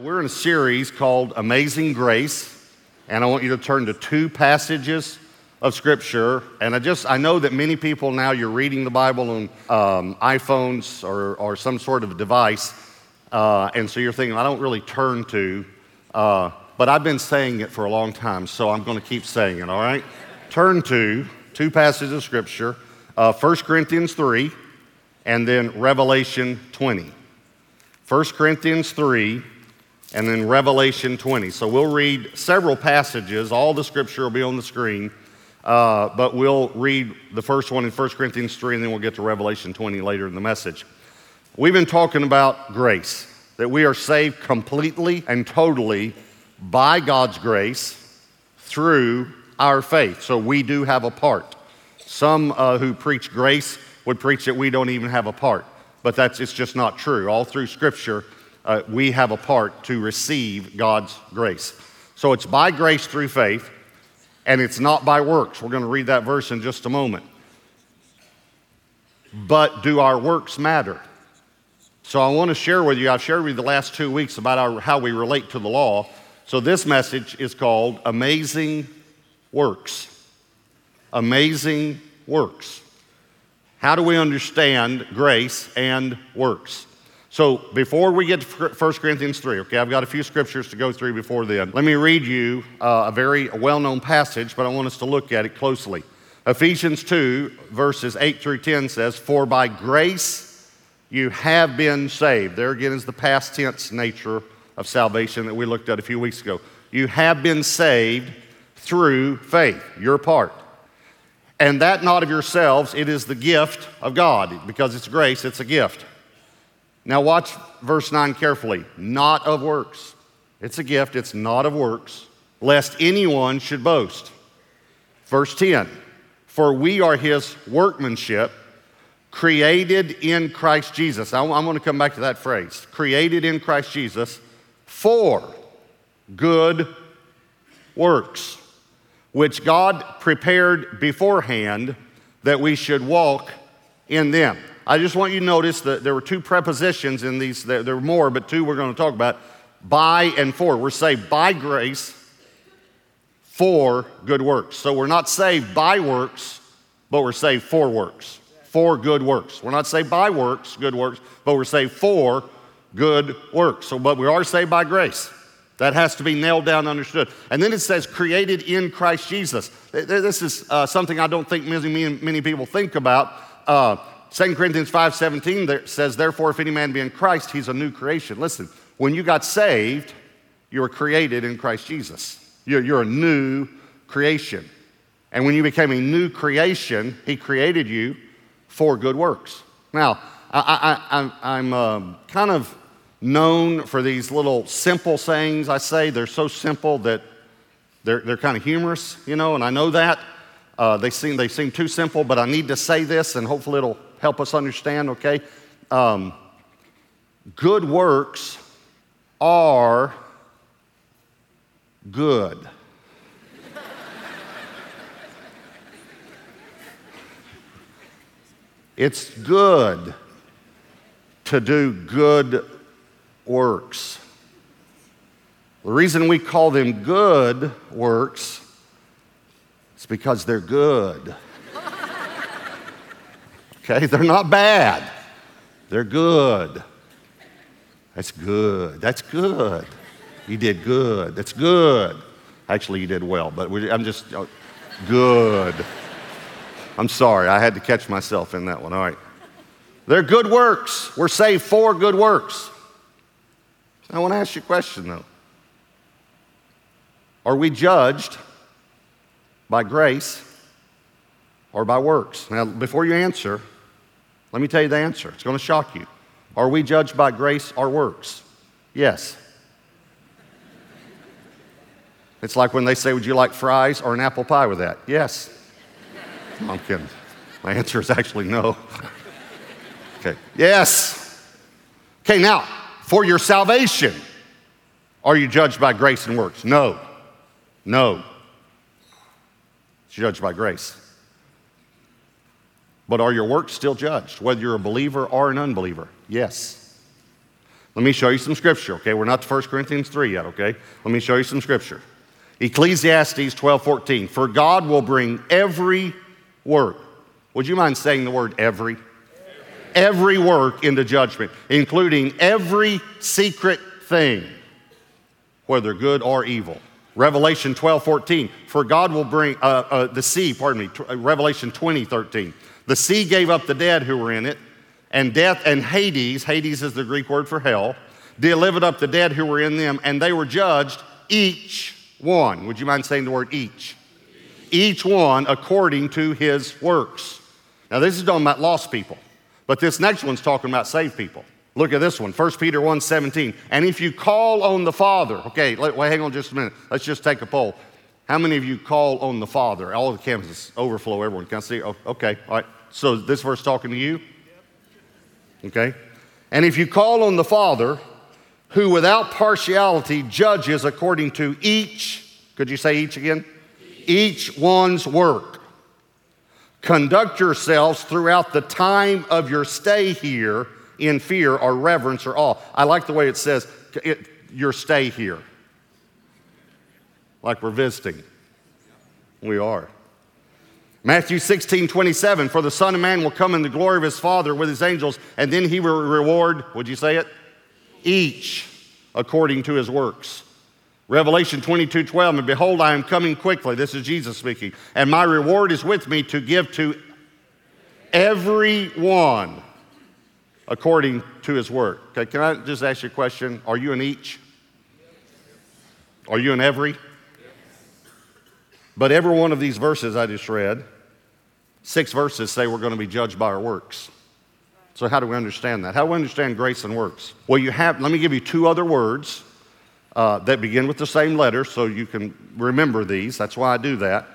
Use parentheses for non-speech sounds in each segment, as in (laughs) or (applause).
We're in a series called Amazing Grace, and I want you to turn to two passages of Scripture. And I just, I know that many people now you're reading the Bible on um, iPhones or, or some sort of device, uh, and so you're thinking, I don't really turn to, uh, but I've been saying it for a long time, so I'm going to keep saying it, all right? turn to two passages of Scripture uh, 1 Corinthians 3 and then Revelation 20. 1 Corinthians 3 and then Revelation 20. So we'll read several passages. All the scripture will be on the screen, uh, but we'll read the first one in 1 Corinthians 3, and then we'll get to Revelation 20 later in the message. We've been talking about grace, that we are saved completely and totally by God's grace through our faith. So we do have a part. Some uh, who preach grace would preach that we don't even have a part, but that's it's just not true. All through Scripture, uh, we have a part to receive God's grace. So it's by grace through faith, and it's not by works. We're going to read that verse in just a moment. But do our works matter? So I want to share with you, I've shared with you the last two weeks about our, how we relate to the law. So this message is called Amazing Works. Amazing Works. How do we understand grace and works? So before we get to 1 Corinthians 3, okay, I've got a few scriptures to go through before then. Let me read you uh, a very well known passage, but I want us to look at it closely. Ephesians 2, verses 8 through 10 says, For by grace you have been saved. There again is the past tense nature of salvation that we looked at a few weeks ago. You have been saved through faith, your part. And that not of yourselves, it is the gift of God. Because it's grace, it's a gift. Now, watch verse 9 carefully. Not of works. It's a gift, it's not of works, lest anyone should boast. Verse 10 For we are his workmanship, created in Christ Jesus. I'm going to come back to that phrase created in Christ Jesus for good works, which God prepared beforehand that we should walk in them. I just want you to notice that there were two prepositions in these, there, there were more, but two we're going to talk about by and for. We're saved by grace for good works. So we're not saved by works, but we're saved for works, for good works. We're not saved by works, good works, but we're saved for good works. So, but we are saved by grace. That has to be nailed down and understood. And then it says, created in Christ Jesus. This is uh, something I don't think many, many people think about. Uh, 2 Corinthians 5.17 says, Therefore, if any man be in Christ, he's a new creation. Listen, when you got saved, you were created in Christ Jesus. You're, you're a new creation. And when you became a new creation, he created you for good works. Now, I, am um, kind of known for these little simple sayings I say. They're so simple that they're, they're kind of humorous, you know, and I know that. Uh, they, seem, they seem too simple, but I need to say this, and hopefully it'll help us understand, okay? Um, good works are good. it's good to do good works. The reason we call them good works is because they're good. Okay? They're not bad, they're good. That's good. That's good. You did good. That's good. Actually, you did well, but I'm just uh, good. I'm sorry, I had to catch myself in that one. All right. They're good works. We're saved for good works. I want to ask you a question, though. Are we judged by grace or by works? Now, before you answer, let me tell you the answer. It's going to shock you. Are we judged by grace or works? Yes. It's like when they say, Would you like fries or an apple pie with that? Yes. I'm kidding. My answer is actually no. (laughs) Okay. Yes. Okay, now, for your salvation, are you judged by grace and works? No. No. It's judged by grace. But are your works still judged, whether you're a believer or an unbeliever? Yes. Let me show you some scripture, okay? We're not to 1 Corinthians 3 yet, okay? Let me show you some scripture. Ecclesiastes 12 14. For God will bring every work. Would you mind saying the word every? Every work into judgment, including every secret thing, whether good or evil. Revelation 12 14. For God will bring uh, uh, the sea, pardon me, uh, Revelation 20 13. The sea gave up the dead who were in it, and death and Hades, Hades is the Greek word for hell, delivered up the dead who were in them, and they were judged, each one. Would you mind saying the word each? Each one according to his works. Now, this is talking about lost people, but this next one's talking about saved people. Look at this one, 1 Peter 1 17. And if you call on the Father, okay, let, wait, hang on just a minute. Let's just take a poll. How many of you call on the Father? All the campuses overflow, everyone. Can I see? Oh, okay, all right. So this verse talking to you? Okay. And if you call on the Father, who without partiality judges according to each, could you say each again? Each one's work. Conduct yourselves throughout the time of your stay here in fear or reverence or awe. I like the way it says it, your stay here. Like we're visiting. We are. Matthew 16, 27, for the Son of Man will come in the glory of his Father with his angels, and then he will reward, would you say it? Each according to his works. Revelation 22, 12, and behold, I am coming quickly. This is Jesus speaking. And my reward is with me to give to every one according to his work. Okay, can I just ask you a question? Are you in each? Are you in every? But every one of these verses I just read, six verses say we're going to be judged by our works. So, how do we understand that? How do we understand grace and works? Well, you have, let me give you two other words uh, that begin with the same letter so you can remember these. That's why I do that.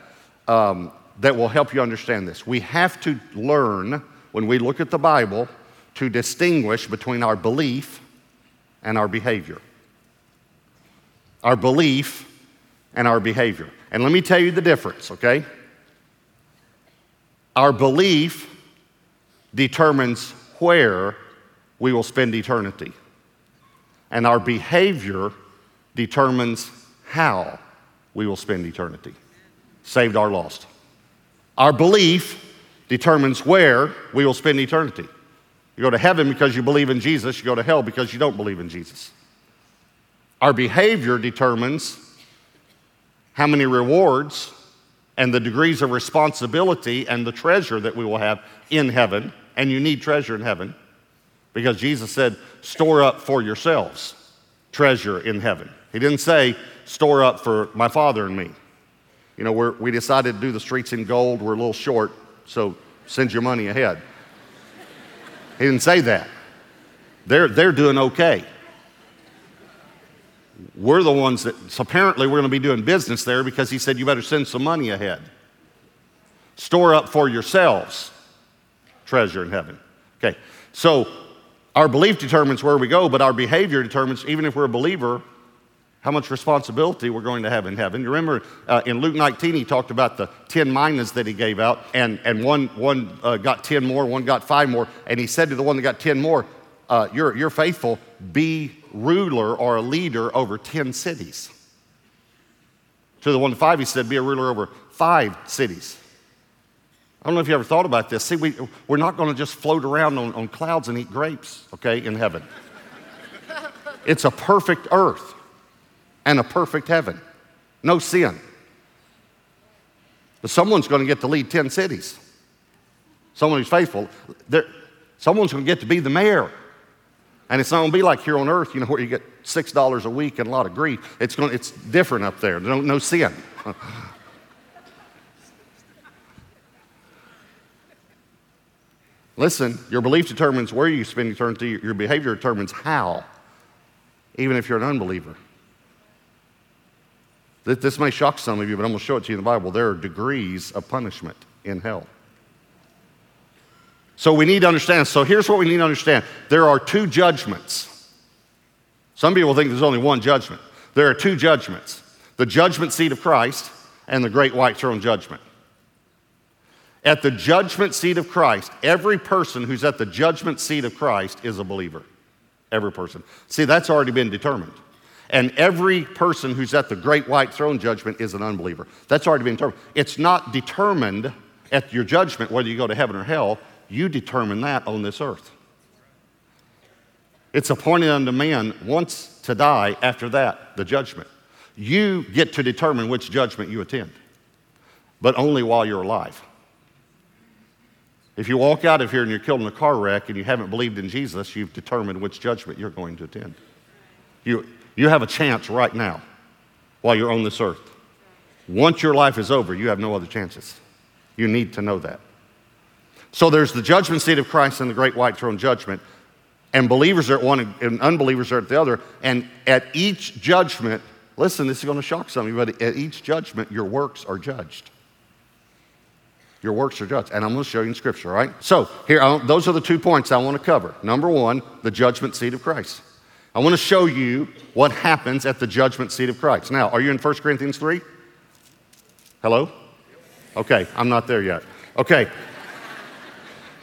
Um, that will help you understand this. We have to learn when we look at the Bible to distinguish between our belief and our behavior. Our belief and our behavior. And let me tell you the difference, okay? Our belief determines where we will spend eternity, and our behavior determines how we will spend eternity. Saved or lost. Our belief determines where we will spend eternity. You go to heaven because you believe in Jesus, you go to hell because you don't believe in Jesus. Our behavior determines how many rewards and the degrees of responsibility and the treasure that we will have in heaven. And you need treasure in heaven because Jesus said, store up for yourselves treasure in heaven. He didn't say, store up for my father and me. You know, we decided to do the streets in gold. We're a little short, so send your money ahead. He didn't say that. They're, they're doing okay. We're the ones that, so apparently, we're going to be doing business there because he said, you better send some money ahead. Store up for yourselves treasure in heaven. Okay, so our belief determines where we go, but our behavior determines, even if we're a believer, how much responsibility we're going to have in heaven. You remember uh, in Luke 19, he talked about the 10 minas that he gave out, and, and one, one uh, got 10 more, one got five more, and he said to the one that got 10 more, uh, you're, you're faithful, be ruler or a leader over 10 cities. To the one to five, he said, be a ruler over five cities. I don't know if you ever thought about this. See, we, we're not going to just float around on, on clouds and eat grapes, okay, in heaven. (laughs) it's a perfect earth and a perfect heaven. No sin. But someone's going to get to lead 10 cities. Someone who's faithful. someone's going to get to be the mayor and it's not going to be like here on earth, you know, where you get $6 a week and a lot of grief. It's, going, it's different up there. No, no sin. (laughs) Listen, your belief determines where you spend eternity, your behavior determines how, even if you're an unbeliever. This may shock some of you, but I'm going to show it to you in the Bible. There are degrees of punishment in hell. So we need to understand. So here's what we need to understand there are two judgments. Some people think there's only one judgment. There are two judgments the judgment seat of Christ and the great white throne judgment. At the judgment seat of Christ, every person who's at the judgment seat of Christ is a believer. Every person. See, that's already been determined. And every person who's at the great white throne judgment is an unbeliever. That's already been determined. It's not determined at your judgment whether you go to heaven or hell. You determine that on this earth. It's appointed unto man once to die, after that, the judgment. You get to determine which judgment you attend, but only while you're alive. If you walk out of here and you're killed in a car wreck and you haven't believed in Jesus, you've determined which judgment you're going to attend. You, you have a chance right now while you're on this earth. Once your life is over, you have no other chances. You need to know that. So there's the judgment seat of Christ and the great white throne judgment, and believers are at one and unbelievers are at the other. And at each judgment, listen, this is going to shock some of you, but at each judgment, your works are judged. Your works are judged. And I'm going to show you in Scripture, right? So, here, those are the two points I want to cover. Number one, the judgment seat of Christ. I want to show you what happens at the judgment seat of Christ. Now, are you in 1 Corinthians 3? Hello? Okay, I'm not there yet. Okay.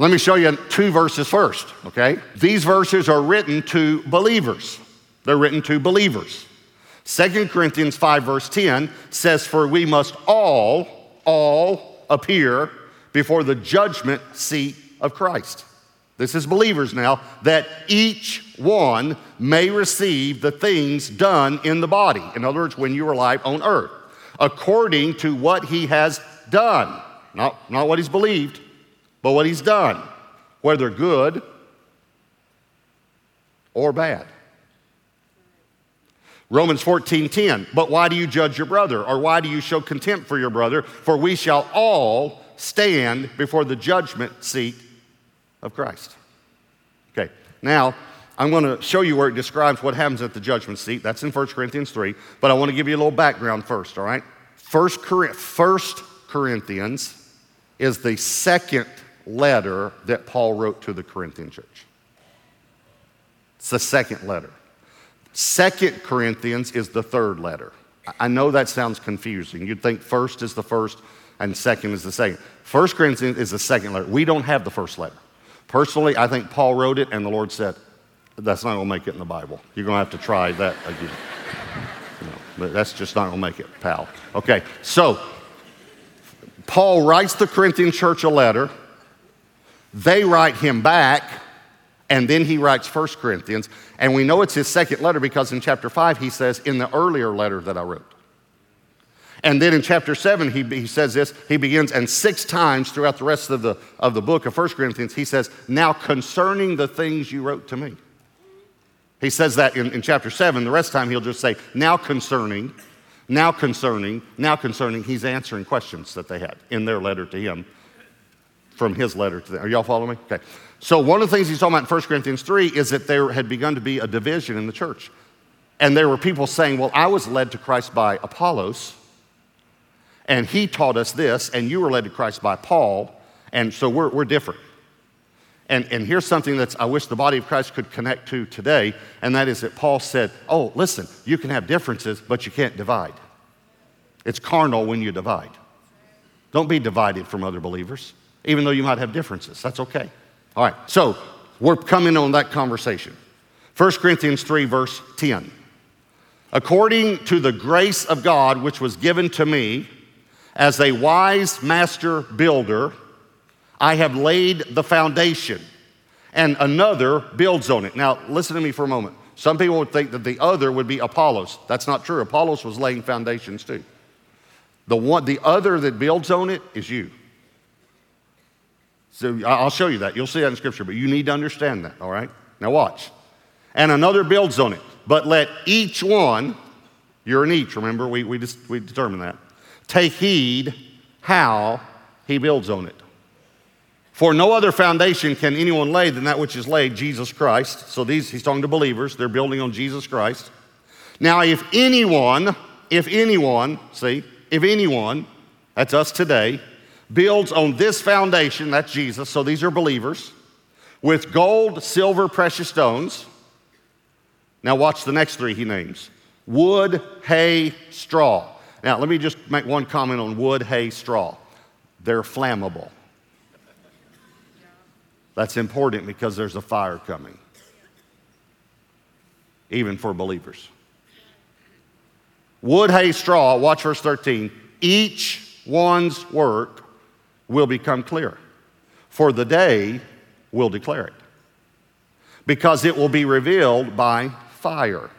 Let me show you two verses first, okay? These verses are written to believers. They're written to believers. 2 Corinthians 5, verse 10 says, For we must all, all appear before the judgment seat of Christ. This is believers now, that each one may receive the things done in the body. In other words, when you are alive on earth, according to what he has done. Not, not what he's believed, but what he's done, whether good or bad. Romans 14:10. But why do you judge your brother? Or why do you show contempt for your brother? For we shall all stand before the judgment seat of Christ. Okay, now I'm going to show you where it describes what happens at the judgment seat. That's in 1 Corinthians 3. But I want to give you a little background first, all right? First, First Corinthians is the second letter that Paul wrote to the Corinthian church. It's the second letter. Second Corinthians is the third letter. I know that sounds confusing. You'd think first is the first and second is the second. First Corinthians is the second letter. We don't have the first letter. Personally, I think Paul wrote it and the Lord said, that's not going to make it in the Bible. You're going to have to try that again. (laughs) No, but that's just not going to make it, pal. Okay, so Paul writes the Corinthian church a letter. They write him back, and then he writes First Corinthians. And we know it's his second letter because in chapter 5 he says, In the earlier letter that I wrote. And then in chapter 7, he, he says this. He begins, and six times throughout the rest of the, of the book of 1 Corinthians, he says, Now concerning the things you wrote to me. He says that in, in chapter 7. The rest of the time, he'll just say, Now concerning, now concerning, now concerning. He's answering questions that they had in their letter to him from his letter to them. Are y'all following me? Okay. So, one of the things he's talking about in 1 Corinthians 3 is that there had begun to be a division in the church. And there were people saying, Well, I was led to Christ by Apollos and he taught us this, and you were led to Christ by Paul, and so we're, we're different. And, and here's something that I wish the body of Christ could connect to today, and that is that Paul said, Oh, listen, you can have differences, but you can't divide. It's carnal when you divide. Don't be divided from other believers, even though you might have differences. That's okay. All right, so we're coming on that conversation. 1 Corinthians 3, verse 10. According to the grace of God which was given to me, as a wise master builder, I have laid the foundation, and another builds on it. Now, listen to me for a moment. Some people would think that the other would be Apollos. That's not true. Apollos was laying foundations too. The, one, the other that builds on it is you. So I'll show you that. You'll see that in Scripture, but you need to understand that, all right? Now, watch. And another builds on it. But let each one, you're in each, remember? We, we, just, we determined that. Take heed how he builds on it. For no other foundation can anyone lay than that which is laid, Jesus Christ. So these, he's talking to believers, they're building on Jesus Christ. Now, if anyone, if anyone, see, if anyone, that's us today, builds on this foundation, that's Jesus, so these are believers, with gold, silver, precious stones. Now, watch the next three he names wood, hay, straw. Now, let me just make one comment on wood, hay, straw. They're flammable. That's important because there's a fire coming. even for believers. Wood, hay, straw, watch verse 13. Each one's work will become clear, for the day will declare it. Because it will be revealed by fire,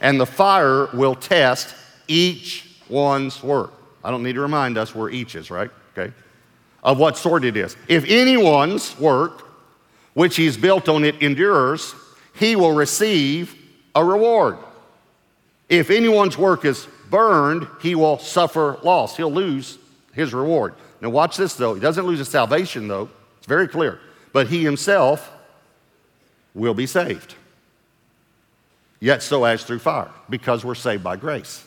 and the fire will test each one's work. I don't need to remind us where each is, right? Okay. Of what sort it is. If anyone's work, which he's built on it, endures, he will receive a reward. If anyone's work is burned, he will suffer loss. He'll lose his reward. Now, watch this though. He doesn't lose his salvation though. It's very clear. But he himself will be saved. Yet so as through fire, because we're saved by grace.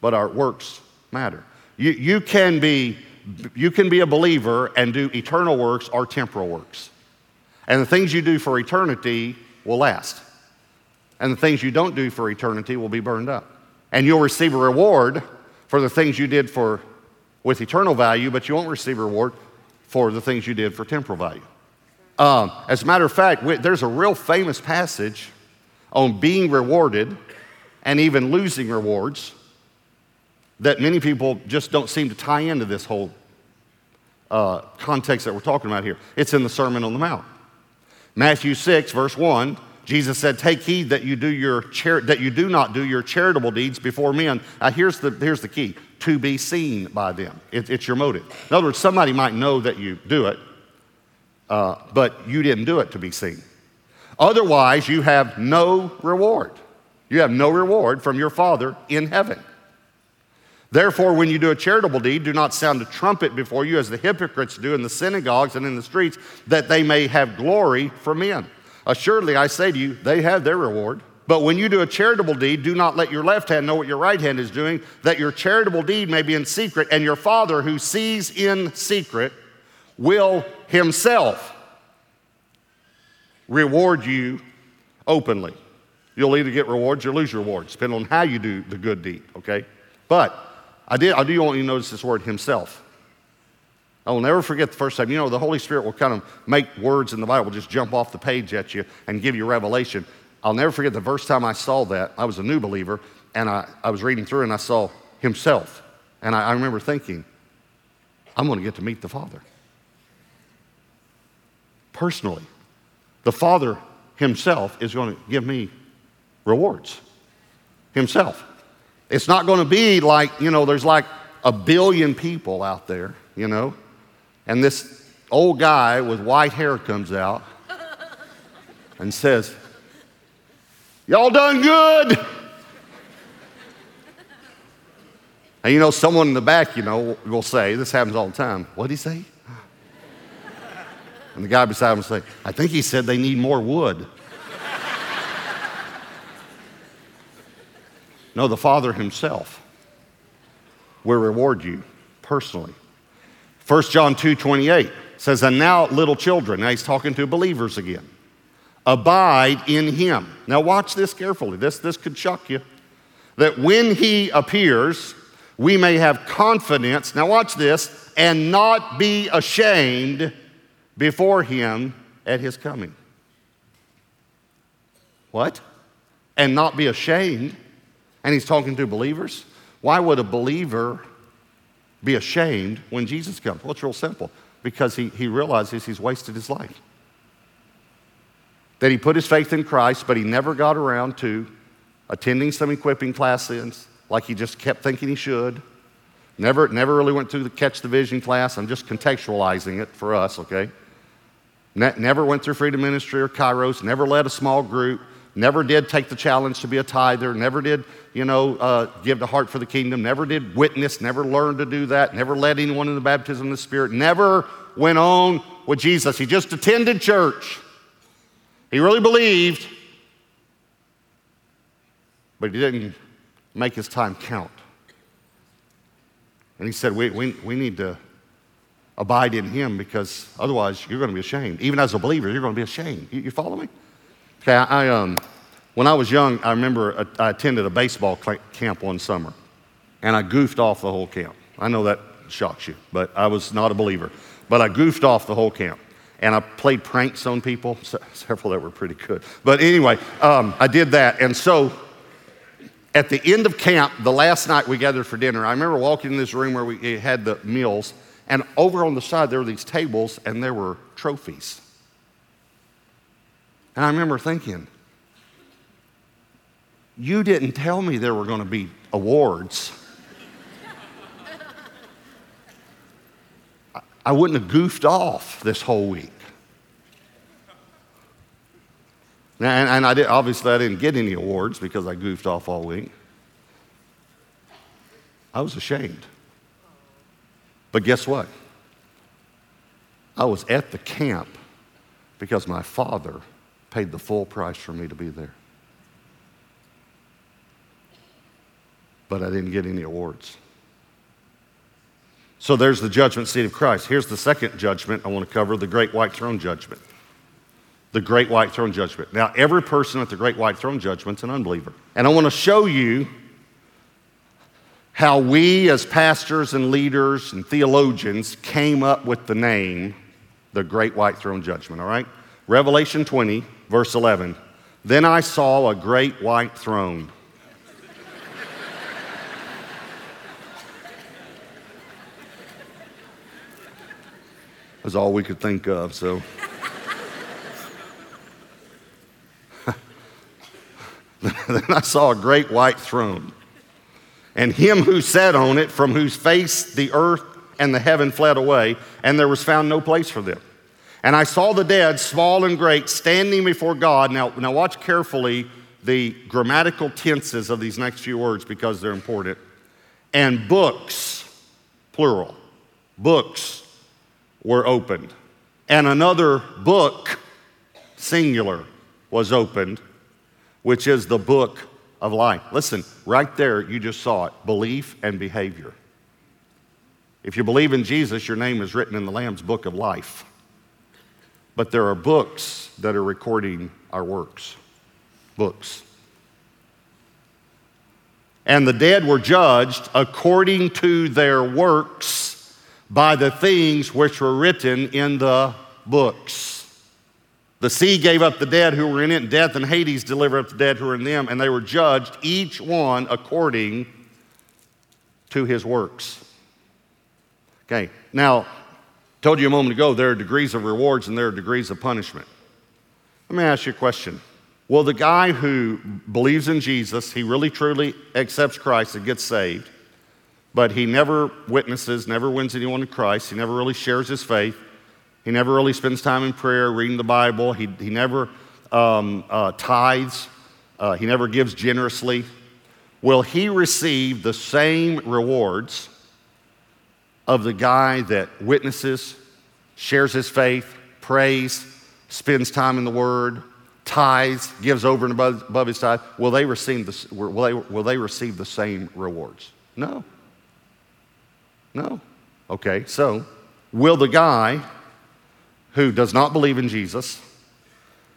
But our works matter. You, you, can be, you can be a believer and do eternal works or temporal works. And the things you do for eternity will last. And the things you don't do for eternity will be burned up. And you'll receive a reward for the things you did for with eternal value, but you won't receive reward for the things you did for temporal value. Um, as a matter of fact, we, there's a real famous passage on being rewarded and even losing rewards that many people just don't seem to tie into this whole uh, context that we're talking about here. It's in the Sermon on the Mount. Matthew 6, verse 1, Jesus said, Take heed that you do, your that you do not do your charitable deeds before men. Now, here's the, here's the key to be seen by them. It, it's your motive. In other words, somebody might know that you do it, uh, but you didn't do it to be seen. Otherwise, you have no reward. You have no reward from your Father in heaven. Therefore, when you do a charitable deed, do not sound a trumpet before you as the hypocrites do in the synagogues and in the streets, that they may have glory from men. Assuredly, I say to you, they have their reward. But when you do a charitable deed, do not let your left hand know what your right hand is doing, that your charitable deed may be in secret, and your Father who sees in secret will himself reward you openly. You'll either get rewards or lose rewards, depending on how you do the good deed, okay? But I, did, I do want you to notice this word himself. I will never forget the first time. You know, the Holy Spirit will kind of make words in the Bible just jump off the page at you and give you revelation. I'll never forget the first time I saw that. I was a new believer, and I, I was reading through and I saw himself. And I, I remember thinking, I'm going to get to meet the Father. Personally, the Father himself is going to give me rewards. Himself. It's not going to be like, you know, there's like a billion people out there, you know, and this old guy with white hair comes out and says, Y'all done good. And you know, someone in the back, you know, will say, this happens all the time, what'd he say? And the guy beside him will say, I think he said they need more wood. no, the Father Himself will reward you personally. 1 John 2 28 says, And now, little children, now he's talking to believers again, abide in him. Now, watch this carefully. This, this could shock you. That when he appears, we may have confidence, now watch this, and not be ashamed before him at his coming. What? And not be ashamed. And he's talking to believers. Why would a believer be ashamed when Jesus comes? Well, it's real simple because he, he realizes he's wasted his life. That he put his faith in Christ, but he never got around to attending some equipping classes like he just kept thinking he should. Never, never really went through the catch the vision class. I'm just contextualizing it for us, okay? Ne- never went through Freedom Ministry or Kairos, never led a small group, never did take the challenge to be a tither, never did, you know, uh, give the heart for the kingdom, never did witness, never learned to do that, never led anyone in the baptism of the Spirit, never went on with Jesus. He just attended church. He really believed, but he didn't make his time count. And he said, we, we, we need to abide in him because otherwise you're going to be ashamed. Even as a believer, you're going to be ashamed. You, you follow me? Okay, I, um, when I was young, I remember I attended a baseball camp one summer and I goofed off the whole camp. I know that shocks you, but I was not a believer. But I goofed off the whole camp. and I played pranks on people, (laughs) several that were pretty good. But anyway, um, I did that. And so at the end of camp, the last night we gathered for dinner, I remember walking in this room where we had the meals, and over on the side there were these tables and there were trophies. And I remember thinking, you didn't tell me there were going to be awards. I wouldn't have goofed off this whole week. And, and I did, obviously, I didn't get any awards because I goofed off all week. I was ashamed. But guess what? I was at the camp because my father paid the full price for me to be there. But I didn't get any awards. So there's the judgment seat of Christ. Here's the second judgment I want to cover the great white throne judgment. The great white throne judgment. Now, every person at the great white throne judgment is an unbeliever. And I want to show you how we, as pastors and leaders and theologians, came up with the name the great white throne judgment, all right? Revelation 20, verse 11. Then I saw a great white throne That's all we could think of. So. (laughs) then I saw a great white throne, and him who sat on it, from whose face the earth and the heaven fled away, and there was found no place for them. And I saw the dead, small and great, standing before God. Now, now watch carefully the grammatical tenses of these next few words because they're important. And books, plural, books were opened. And another book, singular, was opened, which is the book of life. Listen, right there, you just saw it belief and behavior. If you believe in Jesus, your name is written in the Lamb's book of life. But there are books that are recording our works. Books. And the dead were judged according to their works by the things which were written in the books. The sea gave up the dead who were in it, death and Hades delivered up the dead who were in them, and they were judged, each one according to his works. Okay, now, told you a moment ago there are degrees of rewards and there are degrees of punishment. Let me ask you a question. Will the guy who believes in Jesus, he really truly accepts Christ and gets saved, but he never witnesses, never wins anyone to Christ. He never really shares his faith. He never really spends time in prayer, reading the Bible. He, he never um, uh, tithes. Uh, he never gives generously. Will he receive the same rewards of the guy that witnesses, shares his faith, prays, spends time in the Word, tithes, gives over and above, above his tithe? Will they, receive the, will, they, will they receive the same rewards? No. No. Okay, so will the guy who does not believe in Jesus,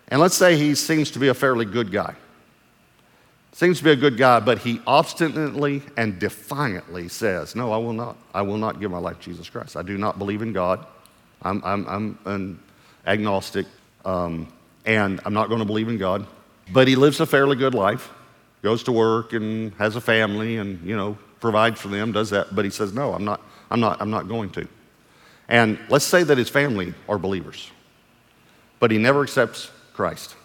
and let's say he seems to be a fairly good guy, seems to be a good guy, but he obstinately and defiantly says, No, I will not. I will not give my life to Jesus Christ. I do not believe in God. I'm, I'm, I'm an agnostic, um, and I'm not going to believe in God. But he lives a fairly good life, goes to work and has a family and, you know, provides for them, does that. But he says, No, I'm not, I'm not, I'm not going to. And let's say that his family are believers, but he never accepts Christ.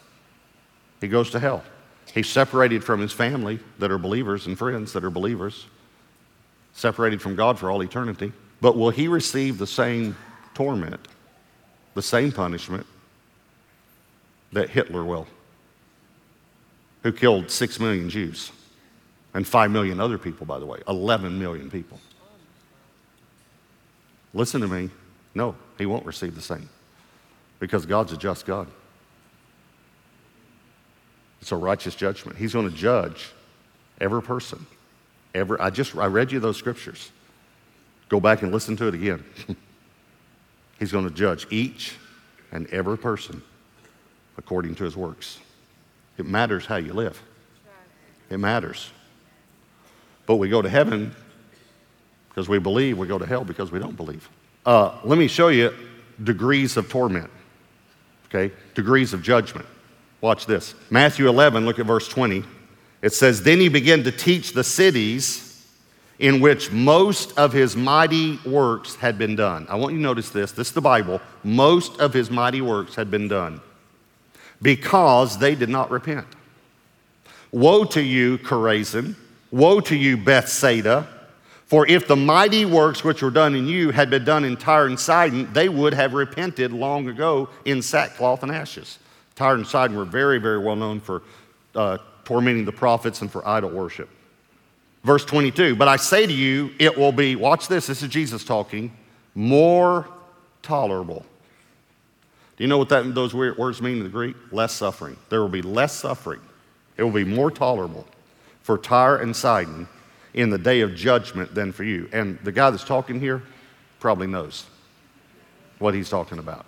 He goes to hell. He's separated from his family that are believers and friends that are believers, separated from God for all eternity. But will he receive the same torment, the same punishment that Hitler will, who killed six million Jews and five million other people, by the way, 11 million people? Listen to me. No, he won't receive the same because God's a just God. It's a righteous judgment. He's going to judge every person. Every, I just I read you those scriptures. Go back and listen to it again. (laughs) He's going to judge each and every person according to his works. It matters how you live. It matters. But we go to heaven because we believe, we go to hell because we don't believe. Uh, let me show you degrees of torment. Okay? Degrees of judgment. Watch this. Matthew 11, look at verse 20. It says, Then he began to teach the cities in which most of his mighty works had been done. I want you to notice this. This is the Bible. Most of his mighty works had been done because they did not repent. Woe to you, Chorazin! Woe to you, Bethsaida! For if the mighty works which were done in you had been done in Tyre and Sidon, they would have repented long ago in sackcloth and ashes. Tyre and Sidon were very, very well known for uh, tormenting the prophets and for idol worship. Verse 22 But I say to you, it will be, watch this, this is Jesus talking, more tolerable. Do you know what that, those words mean in the Greek? Less suffering. There will be less suffering it will be more tolerable for Tyre and Sidon in the day of judgment than for you. And the guy that's talking here probably knows what he's talking about.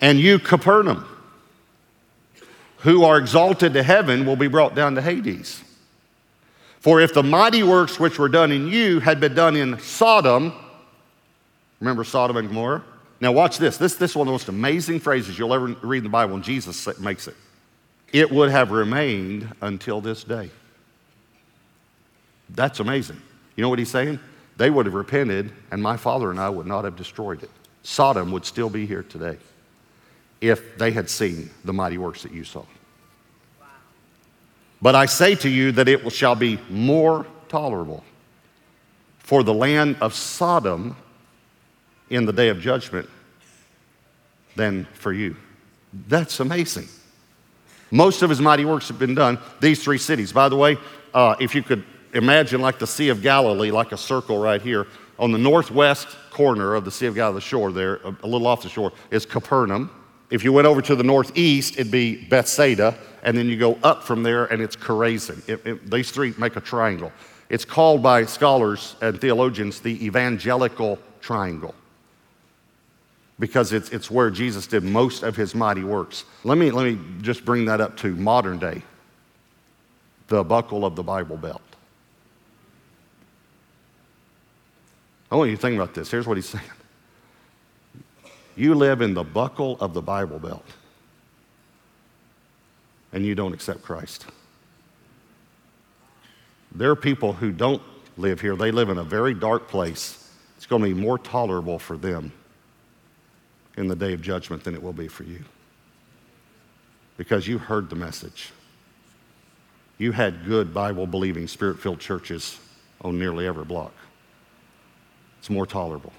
And you, Capernaum, who are exalted to heaven, will be brought down to Hades. For if the mighty works which were done in you had been done in Sodom, remember Sodom and Gomorrah? Now, watch this. This, this is one of the most amazing phrases you'll ever read in the Bible, and Jesus makes it it would have remained until this day. That's amazing. You know what he's saying? They would have repented, and my father and I would not have destroyed it. Sodom would still be here today if they had seen the mighty works that you saw. But I say to you that it shall be more tolerable for the land of Sodom in the day of judgment than for you. That's amazing. Most of his mighty works have been done. These three cities, by the way, uh, if you could imagine like the Sea of Galilee, like a circle right here, on the northwest corner of the Sea of Galilee, the shore there, a little off the shore, is Capernaum. If you went over to the northeast, it'd be Bethsaida, and then you go up from there, and it's Chorazin. It, it, these three make a triangle. It's called by scholars and theologians the evangelical triangle because it's, it's where Jesus did most of his mighty works. Let me, let me just bring that up to modern day the buckle of the Bible belt. I want you to think about this. Here's what he's saying You live in the buckle of the Bible belt, and you don't accept Christ. There are people who don't live here, they live in a very dark place. It's going to be more tolerable for them in the day of judgment than it will be for you. Because you heard the message. You had good Bible believing, spirit filled churches on nearly every block. It's more tolerable.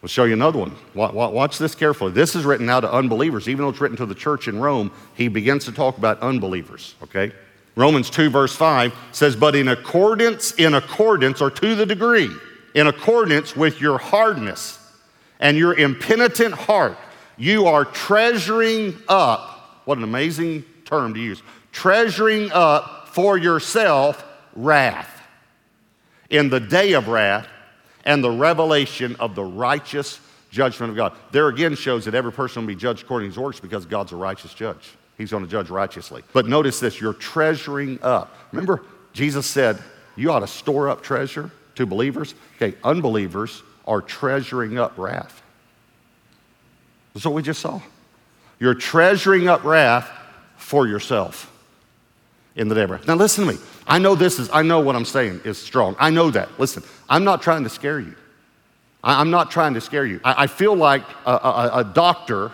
We'll show you another one. Watch this carefully. This is written now to unbelievers. Even though it's written to the church in Rome, he begins to talk about unbelievers, okay? Romans 2, verse 5 says, But in accordance, in accordance, or to the degree, in accordance with your hardness and your impenitent heart, you are treasuring up, what an amazing term to use, treasuring up for yourself wrath in the day of wrath and the revelation of the righteous judgment of God. There again shows that every person will be judged according to his works because God's a righteous judge. He's going to judge righteously. But notice this you're treasuring up. Remember, Jesus said, You ought to store up treasure to believers. Okay, unbelievers are treasuring up wrath. That's what we just saw. You're treasuring up wrath for yourself in the day of wrath. Now, listen to me. I know this is, I know what I'm saying is strong. I know that. Listen, I'm not trying to scare you. I'm not trying to scare you. I, feel like a, a, a doctor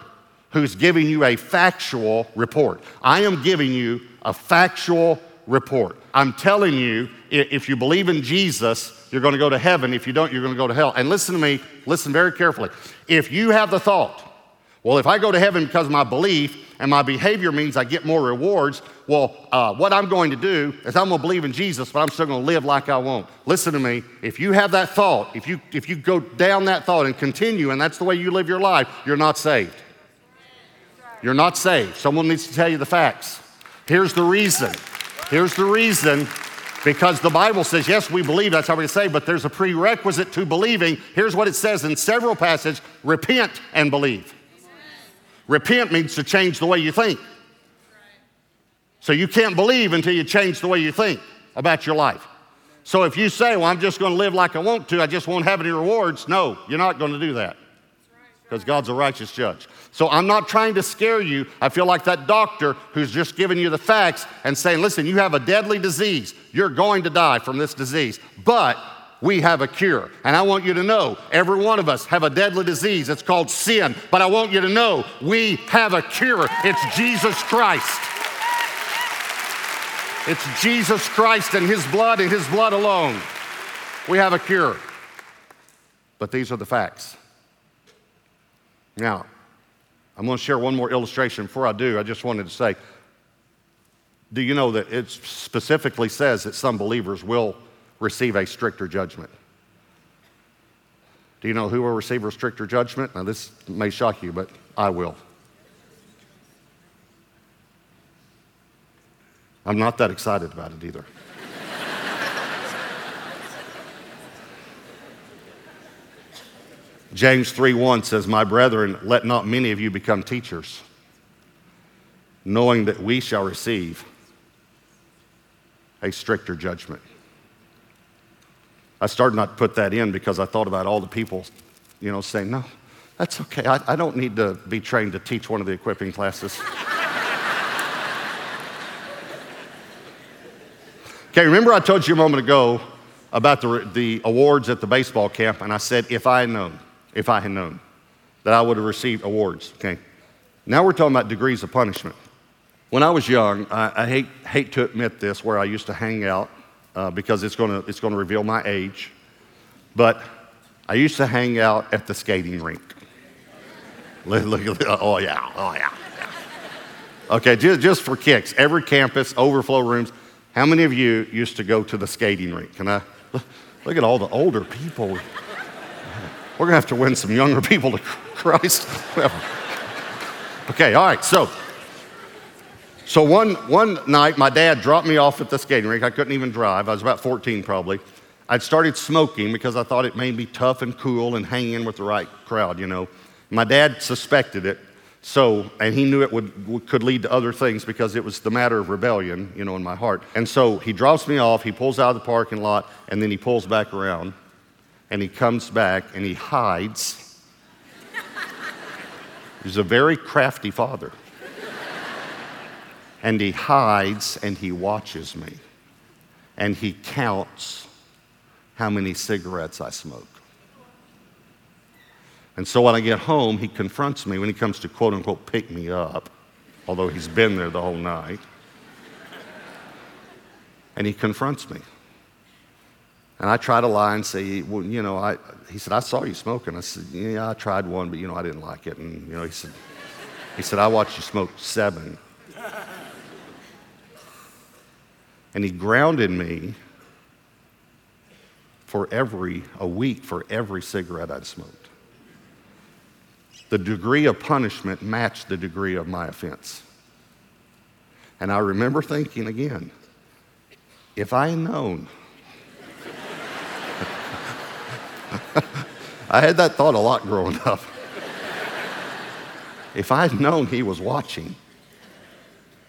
who's giving you a factual report. I am giving you a factual report. I'm telling you, if you believe in Jesus, you're going to go to heaven. If you don't, you're going to go to hell. And listen to me, listen very carefully. If you have the thought, well, if I go to heaven because of my belief and my behavior means I get more rewards, well, uh, what I'm going to do is I'm going to believe in Jesus, but I'm still going to live like I won't. Listen to me. If you have that thought, if you, if you go down that thought and continue, and that's the way you live your life, you're not saved. You're not saved. Someone needs to tell you the facts. Here's the reason. Here's the reason. Because the Bible says, yes, we believe, that's how we say, but there's a prerequisite to believing. Here's what it says in several passages repent and believe. Repent means to change the way you think. So you can't believe until you change the way you think about your life. So if you say, well, I'm just going to live like I want to, I just won't have any rewards, no, you're not going to do that because God's a righteous judge. So I'm not trying to scare you. I feel like that doctor who's just giving you the facts and saying, listen, you have a deadly disease. You're going to die from this disease. But we have a cure. And I want you to know every one of us have a deadly disease. It's called sin. But I want you to know we have a cure. It's Jesus Christ. It's Jesus Christ and His blood and His blood alone. We have a cure. But these are the facts. Now, I'm going to share one more illustration. Before I do, I just wanted to say do you know that it specifically says that some believers will receive a stricter judgment? Do you know who will receive a stricter judgment? Now, this may shock you, but I will. I'm not that excited about it either. (laughs) James 3:1 says, "My brethren, let not many of you become teachers, knowing that we shall receive a stricter judgment." I started not to put that in because I thought about all the people, you know, saying, "No, that's okay. I, I don't need to be trained to teach one of the equipping classes." (laughs) okay, remember I told you a moment ago about the, the awards at the baseball camp, and I said, if I had known if I had known that I would have received awards. Okay. Now we're talking about degrees of punishment. When I was young, I, I hate, hate to admit this, where I used to hang out uh, because it's going to it's gonna reveal my age, but I used to hang out at the skating rink. (laughs) look, look, oh, yeah, oh, yeah. yeah. Okay, just, just for kicks, every campus, overflow rooms. How many of you used to go to the skating rink? Can I look at all the older people? We're going to have to win some younger people to (laughs) Christ. okay, all right, so. So one, one night, my dad dropped me off at the skating rink. I couldn't even drive. I was about 14 probably. I'd started smoking because I thought it made me tough and cool and hang in with the right crowd, you know. My dad suspected it, so, and he knew it would, could lead to other things because it was the matter of rebellion, you know, in my heart. And so he drops me off, he pulls out of the parking lot, and then he pulls back around and he comes back and he hides. He's a very crafty father. And he hides and he watches me. And he counts how many cigarettes I smoke. And so when I get home, he confronts me when he comes to quote unquote pick me up, although he's been there the whole night. And he confronts me. And I try to lie and say, well, you know, I, he said, I saw you smoking. I said, yeah, I tried one, but, you know, I didn't like it. And, you know, he said, he said, I watched you smoke seven. And he grounded me for every, a week for every cigarette I'd smoked. The degree of punishment matched the degree of my offense. And I remember thinking again, if I had known, (laughs) I had that thought a lot growing up. if I had known he was watching,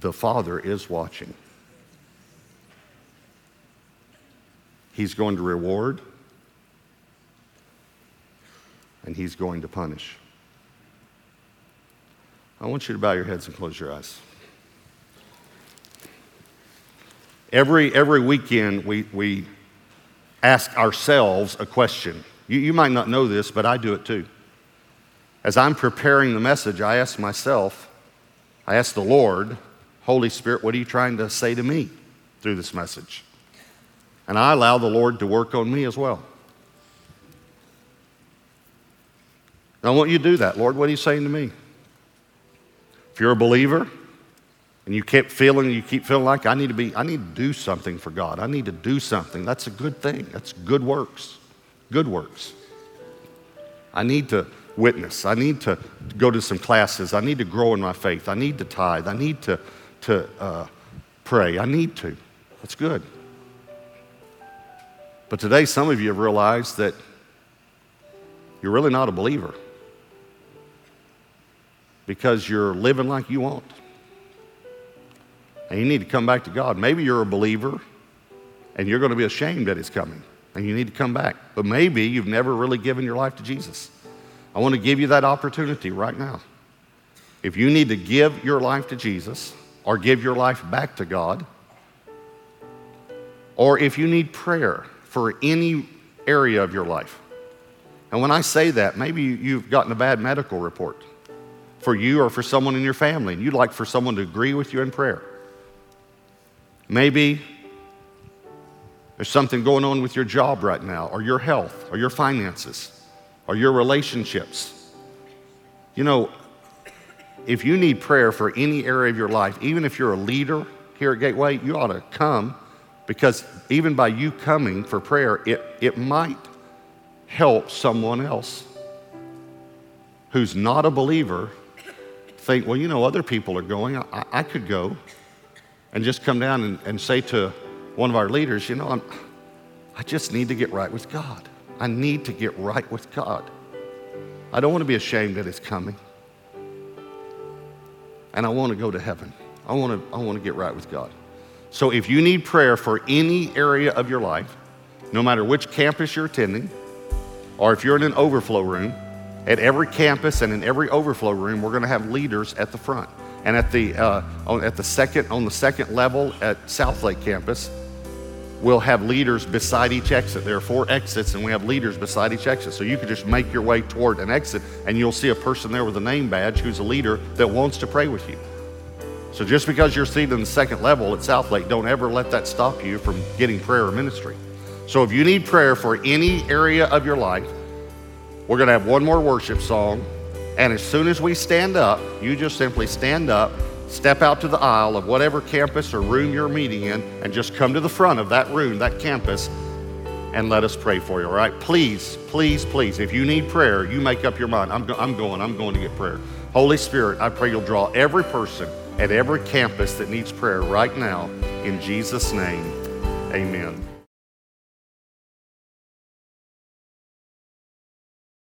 the Father is watching. He's going to reward and he's going to punish. I want you to bow your heads and close your eyes. Every, every weekend, we, we ask ourselves a question. You, you might not know this, but I do it too. As I'm preparing the message, I ask myself, I ask the Lord, Holy Spirit, what are you trying to say to me through this message? And I allow the Lord to work on me as well. And I want you to do that. Lord, what are you saying to me? If you're a believer, and you keep feeling you keep feeling like I need to be I need to do something for God. I need to do something. That's a good thing. That's good works. Good works. I need to witness. I need to go to some classes. I need to grow in my faith. I need to tithe. I need to, to uh, pray. I need to. That's good. But today, some of you have realized that you're really not a believer because you're living like you want. And you need to come back to God. Maybe you're a believer and you're going to be ashamed that He's coming and you need to come back. But maybe you've never really given your life to Jesus. I want to give you that opportunity right now. If you need to give your life to Jesus or give your life back to God, or if you need prayer for any area of your life. And when I say that, maybe you've gotten a bad medical report for you or for someone in your family, and you'd like for someone to agree with you in prayer. Maybe there's something going on with your job right now, or your health, or your finances, or your relationships. You know, if you need prayer for any area of your life, even if you're a leader here at Gateway, you ought to come because even by you coming for prayer, it, it might help someone else who's not a believer think, well, you know, other people are going. I, I could go and just come down and, and say to one of our leaders, you know, I'm, I just need to get right with God. I need to get right with God. I don't want to be ashamed that it's coming. And I want to go to heaven. I want to, I want to get right with God. So if you need prayer for any area of your life, no matter which campus you're attending, or if you're in an overflow room, at every campus and in every overflow room, we're going to have leaders at the front. And at the, uh, on, at the second, on the second level at Southlake campus, we'll have leaders beside each exit. There are four exits, and we have leaders beside each exit. So you can just make your way toward an exit, and you'll see a person there with a name badge who's a leader that wants to pray with you. So just because you're seated in the second level at Southlake, don't ever let that stop you from getting prayer or ministry. So if you need prayer for any area of your life, we're going to have one more worship song. And as soon as we stand up, you just simply stand up, step out to the aisle of whatever campus or room you're meeting in, and just come to the front of that room, that campus, and let us pray for you, all right? Please, please, please, if you need prayer, you make up your mind. I'm, go- I'm going, I'm going to get prayer. Holy Spirit, I pray you'll draw every person at every campus that needs prayer right now. In Jesus' name, amen.